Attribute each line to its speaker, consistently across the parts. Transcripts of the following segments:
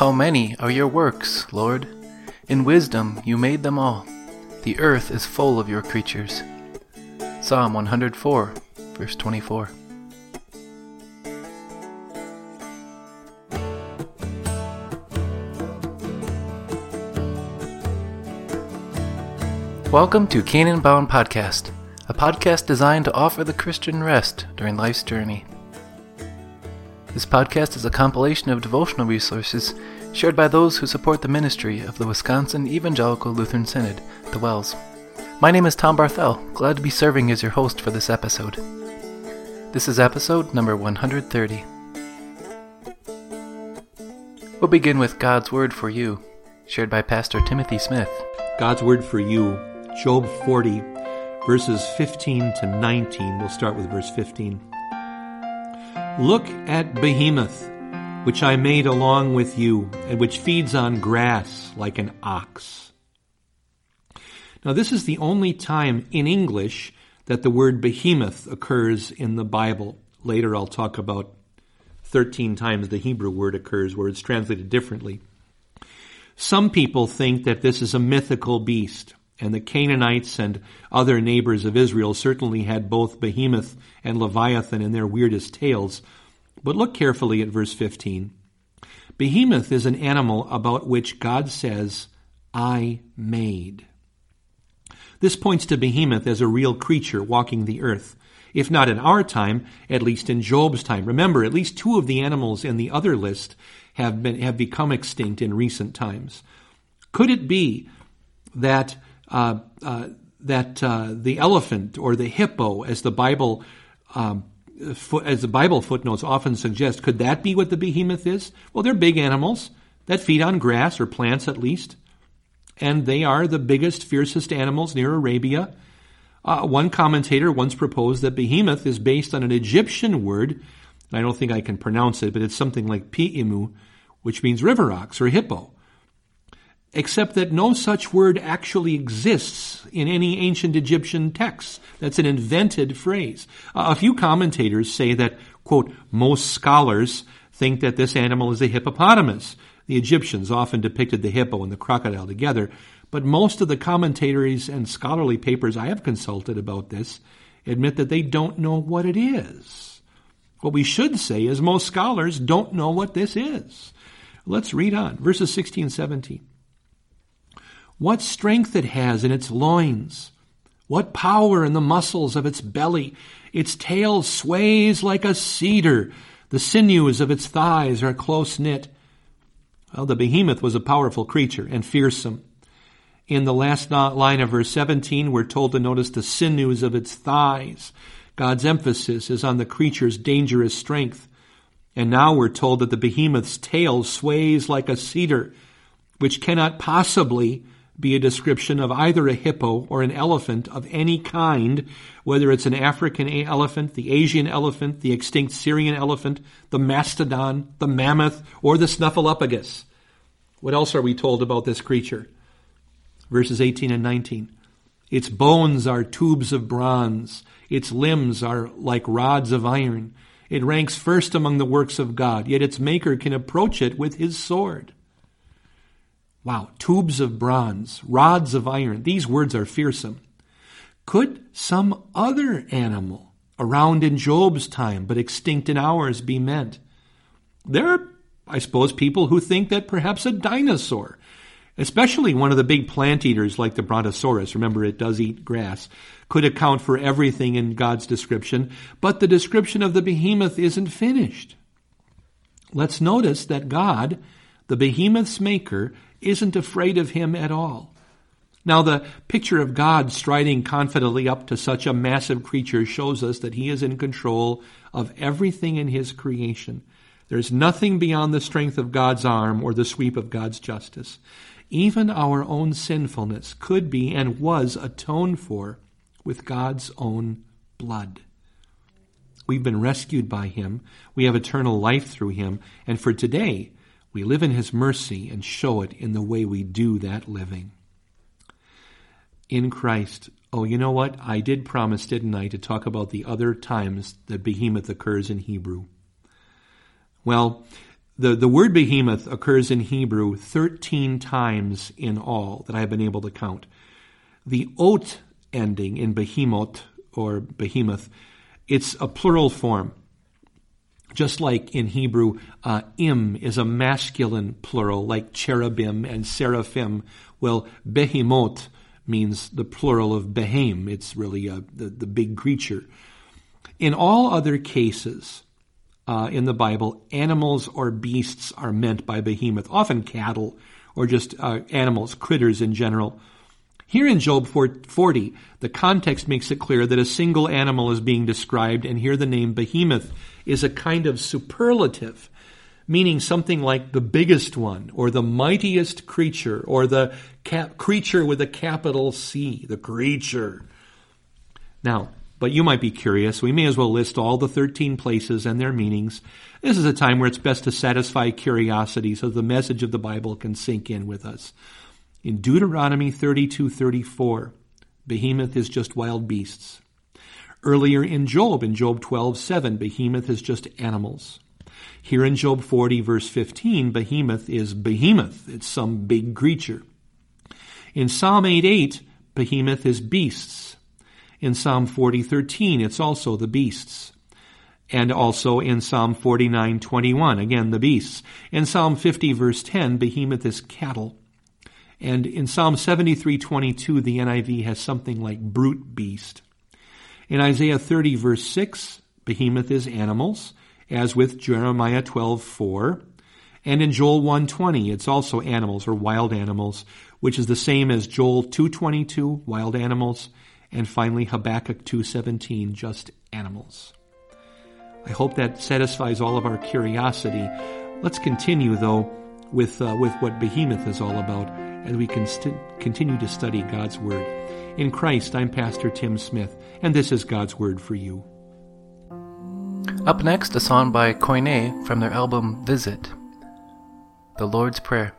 Speaker 1: How many are your works, Lord? In wisdom you made them all. The earth is full of your creatures. Psalm 104, verse 24. Welcome to Canaan Bound Podcast, a podcast designed to offer the Christian rest during life's journey. This podcast is a compilation of devotional resources shared by those who support the ministry of the Wisconsin Evangelical Lutheran Synod, the WELS. My name is Tom Barthel, glad to be serving as your host for this episode. This is episode number 130. We'll begin with God's Word for You, shared by Pastor Timothy Smith.
Speaker 2: God's Word for You Job 40, verses 15 to 19. We'll start with verse 15. Look at Behemoth, which I made along with you, and which feeds on grass like an ox. Now, this is the only time in English that the word behemoth occurs in the Bible. Later, I'll talk about 13 times the Hebrew word occurs where it's translated differently. Some people think that this is a mythical beast. And the Canaanites and other neighbors of Israel certainly had both Behemoth and Leviathan in their weirdest tales. But look carefully at verse 15. Behemoth is an animal about which God says, I made. This points to Behemoth as a real creature walking the earth. If not in our time, at least in Job's time. Remember, at least two of the animals in the other list have been have become extinct in recent times. Could it be that that uh, the elephant or the hippo, as the Bible um, as the Bible footnotes often suggest, could that be what the behemoth is? Well, they're big animals that feed on grass or plants at least, and they are the biggest, fiercest animals near Arabia. Uh, one commentator once proposed that behemoth is based on an Egyptian word. I don't think I can pronounce it, but it's something like pi'imu, which means river ox or hippo except that no such word actually exists in any ancient Egyptian texts. That's an invented phrase. Uh, a few commentators say that, quote, most scholars think that this animal is a hippopotamus. The Egyptians often depicted the hippo and the crocodile together, but most of the commentators and scholarly papers I have consulted about this admit that they don't know what it is. What we should say is most scholars don't know what this is. Let's read on. Verses 16, 17. What strength it has in its loins. What power in the muscles of its belly. Its tail sways like a cedar. The sinews of its thighs are close knit. Well, the behemoth was a powerful creature and fearsome. In the last line of verse 17, we're told to notice the sinews of its thighs. God's emphasis is on the creature's dangerous strength. And now we're told that the behemoth's tail sways like a cedar, which cannot possibly be a description of either a hippo or an elephant of any kind, whether it's an African elephant, the Asian elephant, the extinct Syrian elephant, the mastodon, the mammoth, or the snuffleupagus. What else are we told about this creature? Verses 18 and 19. Its bones are tubes of bronze. Its limbs are like rods of iron. It ranks first among the works of God, yet its maker can approach it with his sword. Wow, tubes of bronze, rods of iron. These words are fearsome. Could some other animal around in Job's time but extinct in ours be meant? There are, I suppose, people who think that perhaps a dinosaur, especially one of the big plant eaters like the Brontosaurus, remember it does eat grass, could account for everything in God's description, but the description of the behemoth isn't finished. Let's notice that God, the behemoth's maker, isn't afraid of him at all. Now, the picture of God striding confidently up to such a massive creature shows us that he is in control of everything in his creation. There's nothing beyond the strength of God's arm or the sweep of God's justice. Even our own sinfulness could be and was atoned for with God's own blood. We've been rescued by him. We have eternal life through him. And for today, we live in His mercy and show it in the way we do that living. In Christ, oh, you know what? I did promise, didn't I, to talk about the other times that behemoth occurs in Hebrew. Well, the, the word behemoth occurs in Hebrew 13 times in all that I have been able to count. The ot ending in behemoth or behemoth, it's a plural form. Just like in Hebrew, uh, im is a masculine plural, like cherubim and seraphim. Well, behemoth means the plural of behem. It's really a, the, the big creature. In all other cases uh, in the Bible, animals or beasts are meant by behemoth, often cattle or just uh, animals, critters in general. Here in Job 40, the context makes it clear that a single animal is being described, and here the name behemoth is a kind of superlative, meaning something like the biggest one, or the mightiest creature, or the cap- creature with a capital C, the creature. Now, but you might be curious. We may as well list all the 13 places and their meanings. This is a time where it's best to satisfy curiosity so the message of the Bible can sink in with us. In Deuteronomy 32:34, behemoth is just wild beasts. Earlier in Job, in Job 12:7, behemoth is just animals. Here in Job 40 verse 15, behemoth is behemoth. It's some big creature. In Psalm 8:8, 8 behemoth is beasts. In Psalm 40:13, it's also the beasts. And also in Psalm 49:21, again the beasts. In Psalm 50 verse 10, behemoth is cattle. And in Psalm 73:22, the NIV has something like brute beast. In Isaiah 30 verse 6, behemoth is animals, as with Jeremiah 12:4. And in Joel 1:20, it's also animals or wild animals, which is the same as Joel 2:22, wild animals, and finally Habakkuk 2:17, just animals. I hope that satisfies all of our curiosity. Let's continue though with uh, with what behemoth is all about as we can st- continue to study God's Word. In Christ, I'm Pastor Tim Smith, and this is God's Word for you.
Speaker 3: Up next, a song by Koine from their album Visit, The Lord's Prayer.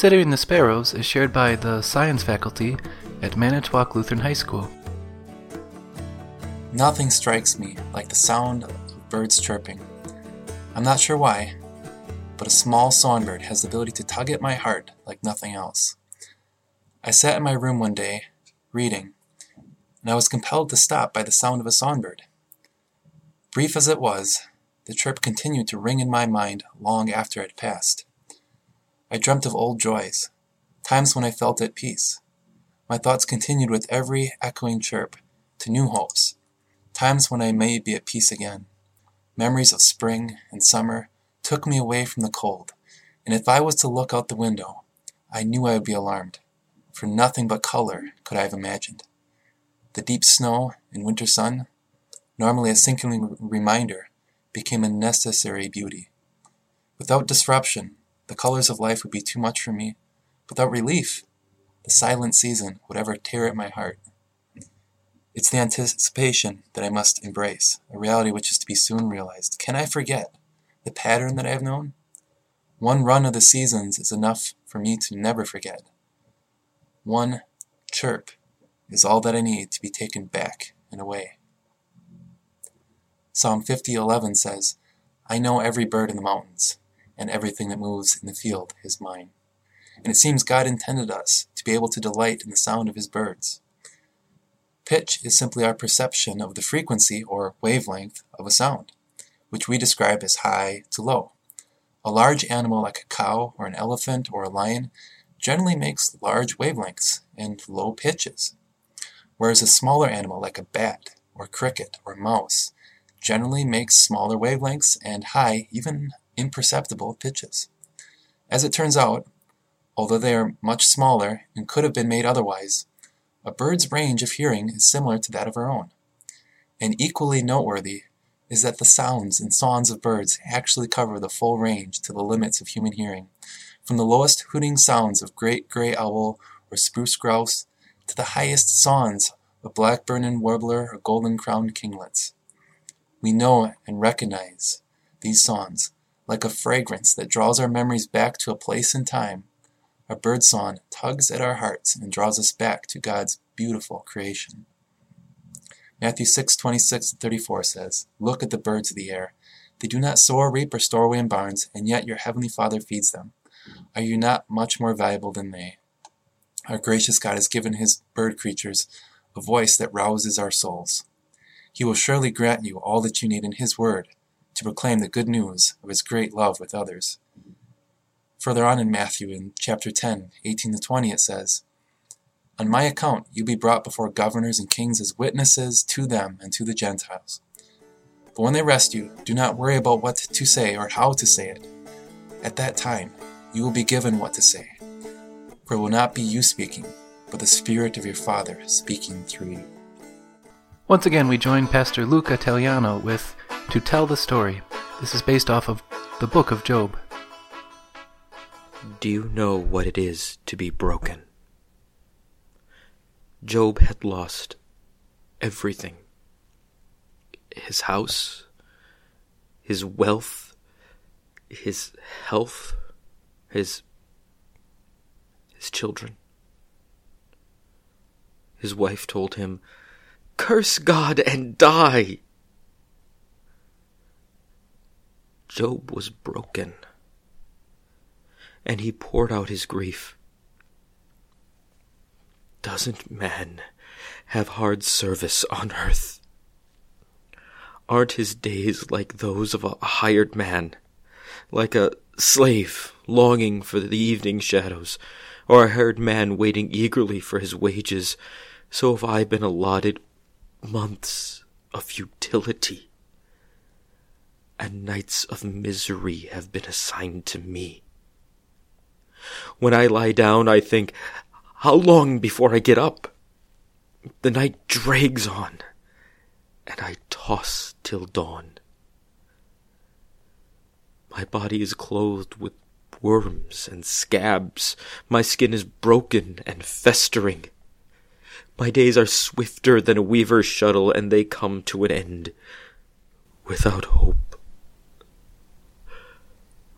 Speaker 1: Considering the Sparrows is shared by the science faculty at Manitowoc Lutheran High School.
Speaker 4: Nothing strikes me like the sound of birds chirping. I'm not sure why, but a small songbird has the ability to tug at my heart like nothing else. I sat in my room one day, reading, and I was compelled to stop by the sound of a songbird. Brief as it was, the chirp continued to ring in my mind long after it passed. I dreamt of old joys, times when I felt at peace. My thoughts continued with every echoing chirp to new hopes, times when I may be at peace again. Memories of spring and summer took me away from the cold, and if I was to look out the window, I knew I would be alarmed, for nothing but color could I have imagined. The deep snow and winter sun, normally a sinking reminder, became a necessary beauty. Without disruption, the colors of life would be too much for me. Without relief, the silent season would ever tear at my heart. It's the anticipation that I must embrace, a reality which is to be soon realized. Can I forget the pattern that I have known? One run of the seasons is enough for me to never forget. One chirp is all that I need to be taken back and away. Psalm 50:11 says, I know every bird in the mountains, and everything that moves in the field is mine. And it seems God intended us to be able to delight in the sound of his birds. Pitch is simply our perception of the frequency or wavelength of a sound, which we describe as high to low. A large animal like a cow or an elephant or a lion generally makes large wavelengths and low pitches, whereas a smaller animal like a bat or cricket or mouse generally makes smaller wavelengths and high, even imperceptible pitches. As it turns out, although they are much smaller and could have been made otherwise, a bird's range of hearing is similar to that of our own. And equally noteworthy is that the sounds and songs of birds actually cover the full range to the limits of human hearing, from the lowest hooting sounds of great gray owl or spruce grouse to the highest songs of blackbird and warbler or golden-crowned kinglets. We know and recognize these songs like a fragrance that draws our memories back to a place and time a bird song tugs at our hearts and draws us back to God's beautiful creation. Matthew 6, 26 and 34 says, Look at the birds of the air. They do not sow or reap or store away in barns, and yet your heavenly Father feeds them. Are you not much more valuable than they? Our gracious God has given his bird creatures a voice that rouses our souls. He will surely grant you all that you need in his word to proclaim the good news of his great love with others. Further on in Matthew, in chapter 10, 18 to 20, it says, On my account you be brought before governors and kings as witnesses to them and to the Gentiles. But when they arrest you, do not worry about what to say or how to say it. At that time, you will be given what to say. For it will not be you speaking, but the Spirit of your Father speaking through you.
Speaker 1: Once again, we join Pastor Luca Tagliano with To Tell the Story. This is based off of the book of Job.
Speaker 5: Do you know what it is to be broken? Job had lost everything his house, his wealth, his health, his his children. His wife told him, Curse God and die. Job was broken and he poured out his grief. Doesn't man have hard service on earth? Aren't his days like those of a hired man, like a slave longing for the evening shadows, or a hired man waiting eagerly for his wages? So have I been allotted months of futility, and nights of misery have been assigned to me. When I lie down, I think, how long before I get up? The night drags on, and I toss till dawn. My body is clothed with worms and scabs. My skin is broken and festering. My days are swifter than a weaver's shuttle, and they come to an end without hope.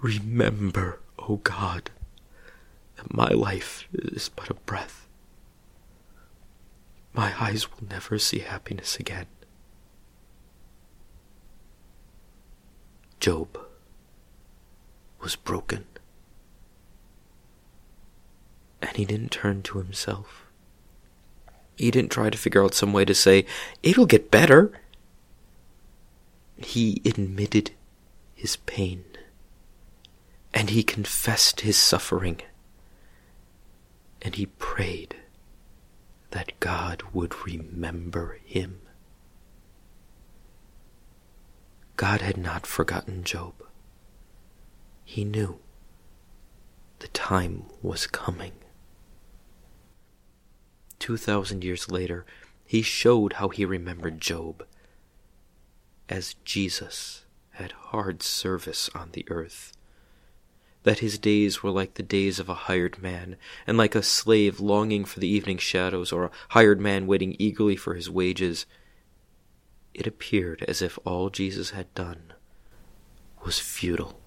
Speaker 5: Remember, O God, that my life is but a breath. My eyes will never see happiness again. Job was broken. And he didn't turn to himself. He didn't try to figure out some way to say, it'll get better. He admitted his pain. And he confessed his suffering. And he prayed that God would remember him. God had not forgotten Job. He knew the time was coming. Two thousand years later, he showed how he remembered Job as Jesus had hard service on the earth. That his days were like the days of a hired man, and like a slave longing for the evening shadows, or a hired man waiting eagerly for his wages. It appeared as if all Jesus had done was futile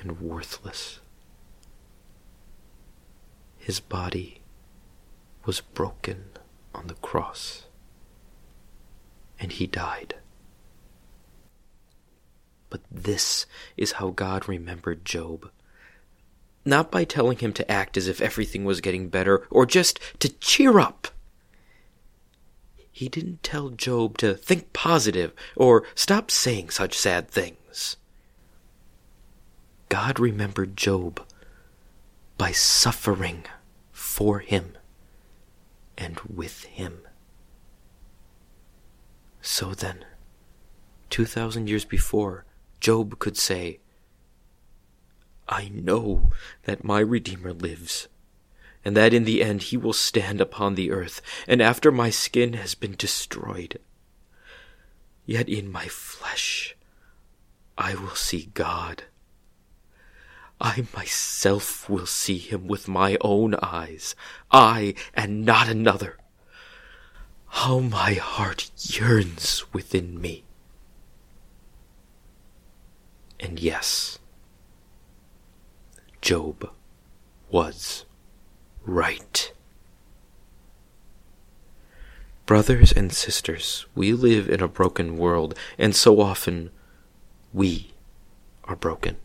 Speaker 5: and worthless. His body was broken on the cross, and he died. But this is how God remembered Job. Not by telling him to act as if everything was getting better, or just to cheer up. He didn't tell Job to think positive or stop saying such sad things. God remembered Job by suffering for him and with him. So then, 2,000 years before, Job could say, I know that my Redeemer lives, and that in the end he will stand upon the earth, and after my skin has been destroyed. Yet in my flesh I will see God I myself will see him with my own eyes, I and not another. How my heart yearns within me. And yes, Job was right. Brothers and sisters, we live in a broken world, and so often we are broken.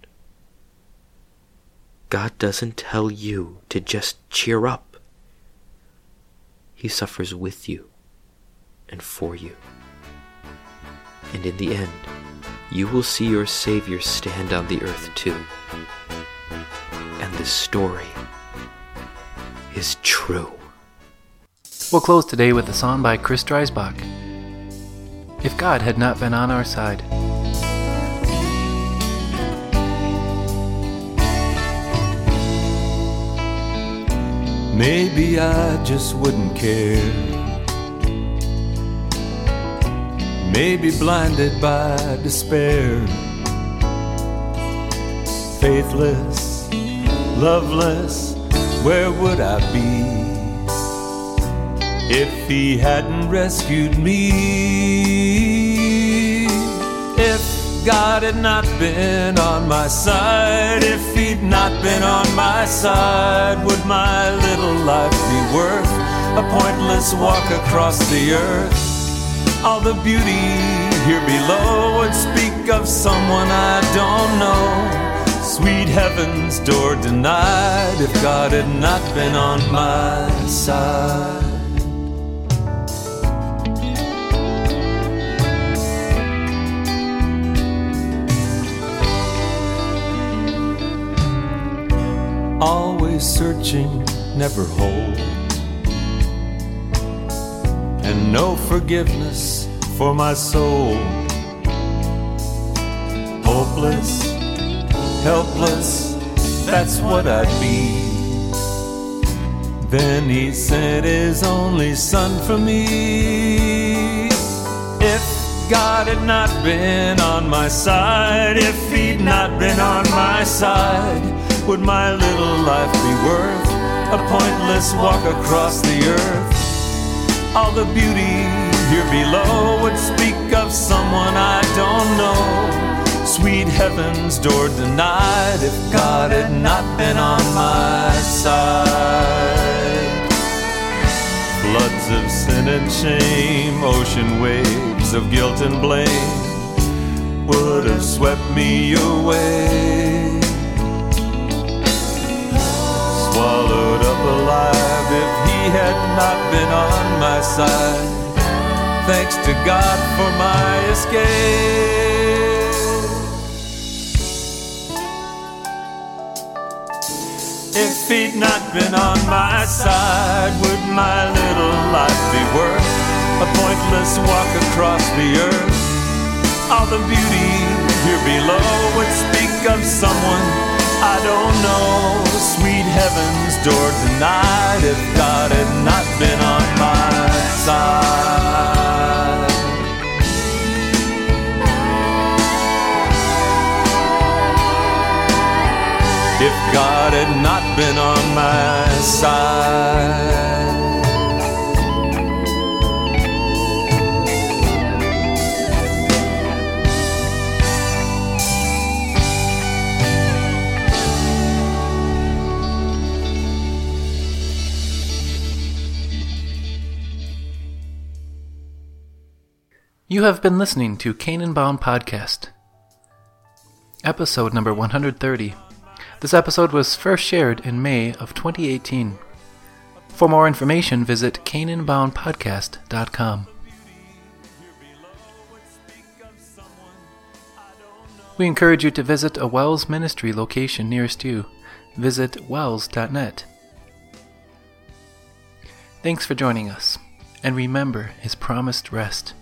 Speaker 5: God doesn't tell you to just cheer up. He suffers with you and for you. And in the end, you will see your Savior stand on the earth too. And this story is true.
Speaker 1: We'll close today with a song by Chris Dreisbach. If God had not been on our side.
Speaker 6: Maybe I just wouldn't care. Maybe blinded by despair. Faithless, loveless, where would I be if He hadn't rescued me? God had not been on my side, if He'd not been on my side, would my little life be worth a pointless walk across the earth? All the beauty here below would speak of someone I don't know. Sweet heaven's door denied if God had not been on my side. Always searching, never hold. And no forgiveness for my soul. Hopeless, helpless, that's what I'd be. Then he sent his only son for me. If God had not been on my side, if he'd not been on my side, would my little life be worth a pointless walk across the earth? All the beauty here below would speak of someone I don't know. sweet heaven's door denied if God had not been on my side. Floods of sin and shame, ocean waves of guilt and blame would have swept me away. Swallowed up alive if he had not been on my side. Thanks to God for my escape. If he'd not been on my side, would my little life be worth a pointless walk across the earth? All the beauty here below would speak of someone I don't know. Sweet heaven's door denied if God had not been on my side. If God had not been on my side.
Speaker 1: You have been listening to Canaan Bound Podcast, episode number 130. This episode was first shared in May of 2018. For more information, visit canaanboundpodcast.com. We encourage you to visit a WELS ministry location nearest you. Visit wels.net. Thanks for joining us, and remember his promised rest.